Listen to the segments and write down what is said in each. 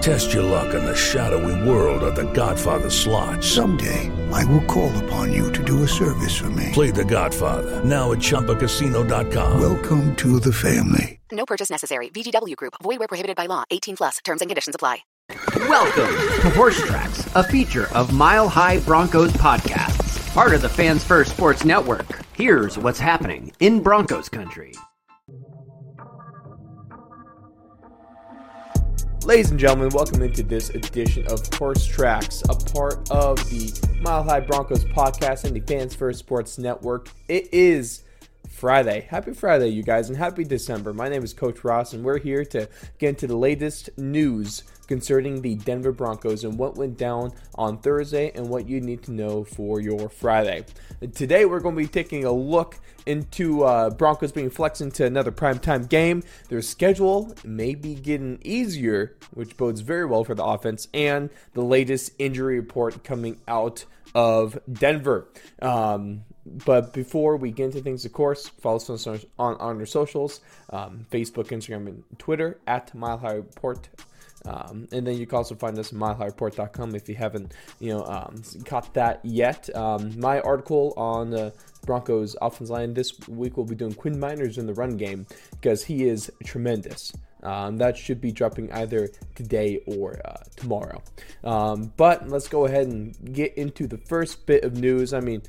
Test your luck in the shadowy world of The Godfather slot. Someday, I will call upon you to do a service for me. Play The Godfather now at ChumbaCasino.com. Welcome to the family. No purchase necessary. VGW Group. Void where prohibited by law. 18 plus. Terms and conditions apply. Welcome to Horse Tracks, a feature of Mile High Broncos podcasts, part of the Fans First Sports Network. Here's what's happening in Broncos country. Ladies and gentlemen, welcome into this edition of Horse Tracks, a part of the Mile High Broncos podcast and the Fans First Sports Network. It is Friday. Happy Friday, you guys, and happy December. My name is Coach Ross, and we're here to get into the latest news concerning the Denver Broncos and what went down on Thursday and what you need to know for your Friday. Today, we're going to be taking a look into uh, Broncos being flexed into another primetime game. Their schedule may be getting easier, which bodes very well for the offense, and the latest injury report coming out of Denver. Um, but before we get into things, of course, follow us on, on, on our socials um, Facebook, Instagram, and Twitter at Mile High Report. Um, and then you can also find us at milehighreport.com if you haven't, you know, um, caught that yet. Um, my article on the Broncos offense line this week will be doing Quinn Meinerz in the run game because he is tremendous. Um, that should be dropping either today or uh, tomorrow. Um, but let's go ahead and get into the first bit of news. I mean,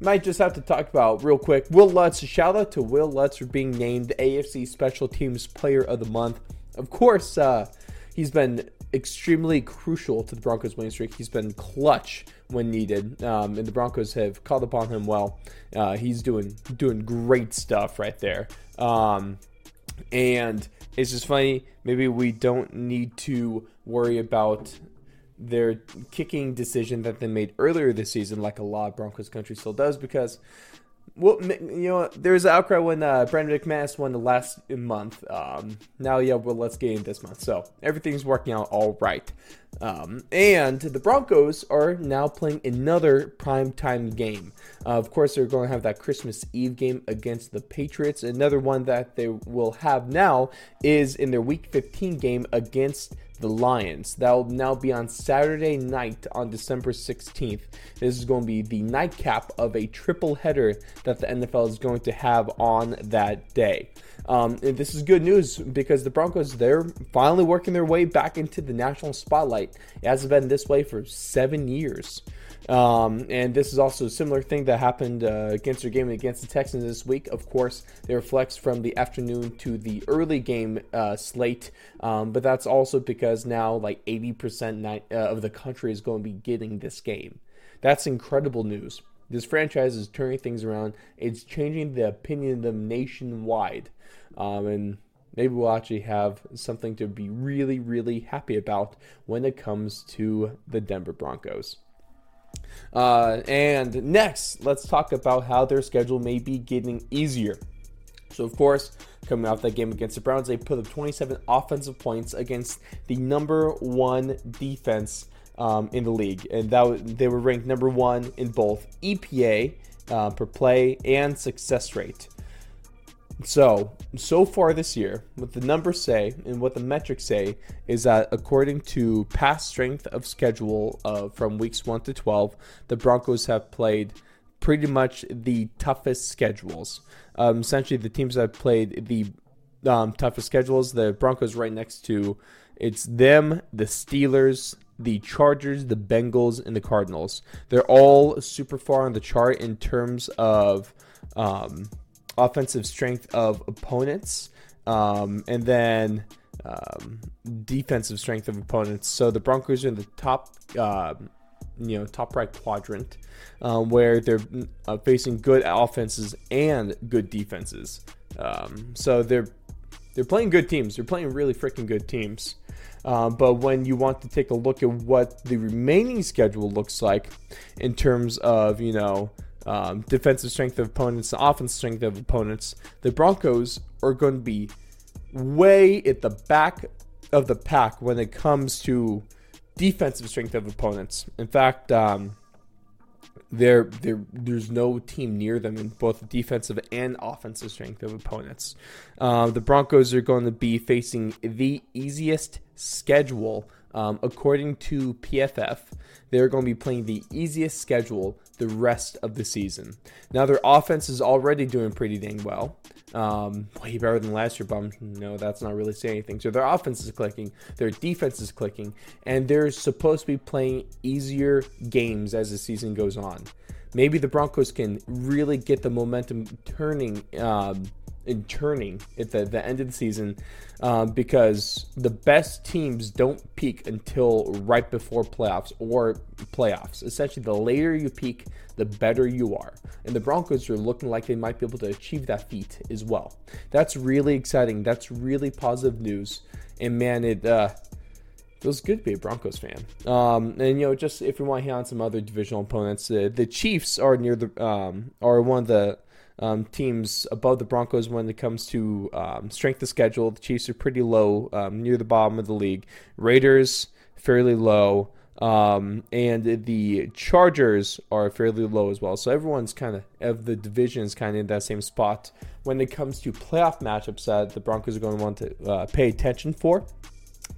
might just have to talk about real quick. Will Lutz, shout out to Will Lutz for being named AFC Special Teams Player of the Month. Of course, uh, he's been extremely crucial to the Broncos' winning streak. He's been clutch when needed, um, and the Broncos have called upon him well. Uh, he's doing doing great stuff right there. Um, and it's just funny. Maybe we don't need to worry about their kicking decision that they made earlier this season, like a lot of Broncos country still does, because well, you know, there was an outcry when uh, Brandon McManus won the last month. Um, now, yeah, well, let's get in this month. So everything's working out all right. Um, and the Broncos are now playing another primetime game. Uh, of course, they're going to have that Christmas Eve game against the Patriots. Another one that they will have now is in their Week 15 game against the Lions. That will now be on Saturday night on December 16th. This is going to be the nightcap of a triple header that the NFL is going to have on that day. Um, and this is good news because the Broncos, they're finally working their way back into the national spotlight. It hasn't been this way for seven years. Um, and this is also a similar thing that happened uh, against their game against the Texans this week. Of course, they were flexed from the afternoon to the early game uh, slate, um, but that's also because now like 80% uh, of the country is going to be getting this game. That's incredible news. This franchise is turning things around. It's changing the opinion of them nationwide. Um, and maybe we'll actually have something to be really, really happy about when it comes to the Denver Broncos. Uh, and next, let's talk about how their schedule may be getting easier. So, of course, coming off that game against the Browns, they put up 27 offensive points against the number one defense um, in the league, and that they were ranked number one in both EPA uh, per play and success rate. So, so far this year, what the numbers say and what the metrics say is that according to past strength of schedule uh, from weeks 1 to 12, the Broncos have played pretty much the toughest schedules. Um, essentially, the teams that played the um, toughest schedules, the Broncos right next to it's them, the Steelers, the Chargers, the Bengals, and the Cardinals. They're all super far on the chart in terms of. Um, offensive strength of opponents, um, and then um, defensive strength of opponents. So the Broncos are in the top, uh, you know, top right quadrant, um, where they're uh, facing good offenses and good defenses. Um, so they're they're playing good teams. They're playing really freaking good teams. Um, but when you want to take a look at what the remaining schedule looks like in terms of, you know, um, defensive strength of opponents, the offensive strength of opponents, the Broncos are going to be way at the back of the pack when it comes to defensive strength of opponents. In fact, um, there, there, there's no team near them in both defensive and offensive strength of opponents. Uh, the Broncos are going to be facing the easiest schedule um, according to PFF, they're going to be playing the easiest schedule the rest of the season. Now, their offense is already doing pretty dang well. Um, way better than last year, but no, that's not really saying anything. So their offense is clicking, their defense is clicking, and they're supposed to be playing easier games as the season goes on. Maybe the Broncos can really get the momentum turning. Um, and turning at the, the end of the season um, because the best teams don't peak until right before playoffs or playoffs. Essentially, the later you peak, the better you are. And the Broncos are looking like they might be able to achieve that feat as well. That's really exciting. That's really positive news. And man, it uh, feels good to be a Broncos fan. Um, and you know, just if you want to hit on some other divisional opponents, uh, the Chiefs are near the um, are one of the um, teams above the Broncos when it comes to um, strength of schedule. The Chiefs are pretty low, um, near the bottom of the league. Raiders fairly low, um, and the Chargers are fairly low as well. So everyone's kind of of the divisions kind of in that same spot when it comes to playoff matchups that the Broncos are going to want to uh, pay attention for.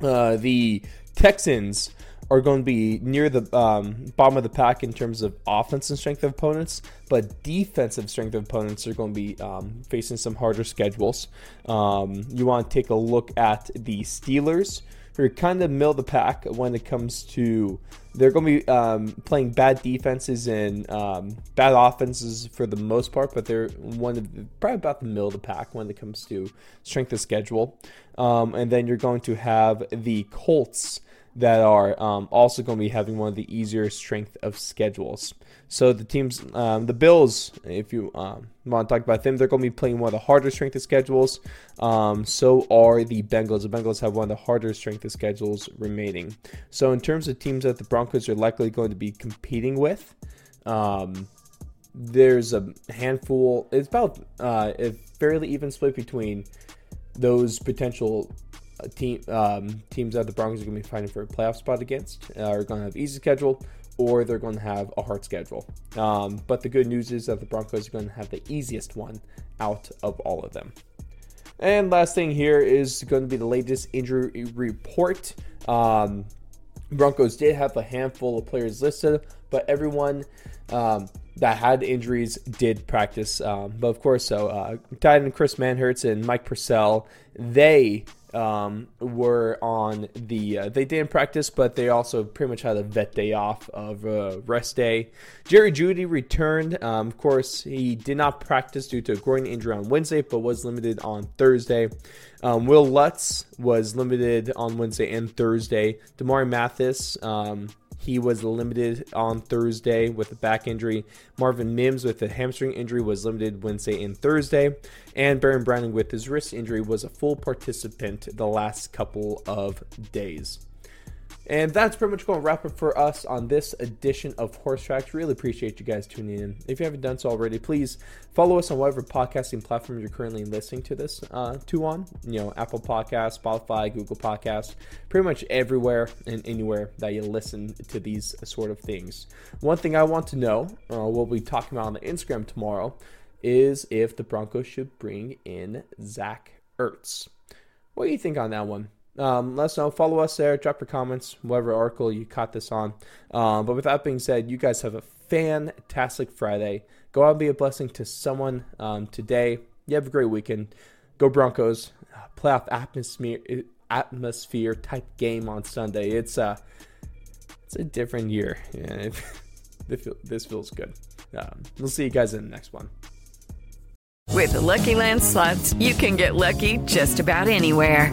Uh, the Texans are going to be near the um, bottom of the pack in terms of offense and strength of opponents, but defensive strength of opponents are going to be um, facing some harder schedules. Um, you want to take a look at the Steelers, who are kind of middle of the pack when it comes to they're going to be um, playing bad defenses and um, bad offenses for the most part, but they're one of probably about the middle of the pack when it comes to strength of schedule. Um, and then you're going to have the Colts that are um, also going to be having one of the easier strength of schedules. So the teams, um, the Bills, if you um, want to talk about them, they're going to be playing one of the harder strength of schedules. Um, so are the Bengals. The Bengals have one of the harder strength of schedules remaining. So in terms of teams that the Broncos are likely going to be competing with, um, there's a handful. It's about uh, a fairly even split between those potential team um, teams that the Broncos are going to be fighting for a playoff spot against uh, are going to have easy schedule or they're going to have a hard schedule. Um, but the good news is that the Broncos are going to have the easiest one out of all of them. And last thing here is going to be the latest injury report. Um, Broncos did have a handful of players listed, but everyone um, that had injuries did practice. Um, but of course, so uh, tight Chris Manhertz and Mike Purcell, they um, were on the uh, they didn't practice, but they also pretty much had a vet day off of uh, rest day. Jerry Jeudy returned. Um, of course, he did not practice due to a groin injury on Wednesday, but was limited on Thursday. Um, Will Lutz was limited on Wednesday and Thursday. Damarri Mathis. Um, He was limited on Thursday with a back injury. Marvin Mims with a hamstring injury was limited Wednesday and Thursday. And Baron Browning with his wrist injury was a full participant the last couple of days. And that's pretty much going to wrap it for us on this edition of Horse Tracks. Really appreciate you guys tuning in. If you haven't done so already, please follow us on whatever podcasting platform you're currently listening to this uh, to on. You know, Apple Podcasts, Spotify, Google Podcasts, pretty much everywhere and anywhere that you listen to these sort of things. One thing I want to know, uh, we'll be talking about on the Instagram tomorrow, is if the Broncos should bring in Zach Ertz. What do you think on that one? Um, let us know. Follow us there. Drop your comments, whatever article you caught this on. Um, but with that being said, you guys have a fantastic Friday. Go out and be a blessing to someone um, today. You have a great weekend. Go Broncos. Playoff atmosphere atmosphere type game on Sunday. It's a it's a different year. Yeah, this feels good. Um, we'll see you guys in the next one. With the Lucky Land slots, you can get lucky just about anywhere.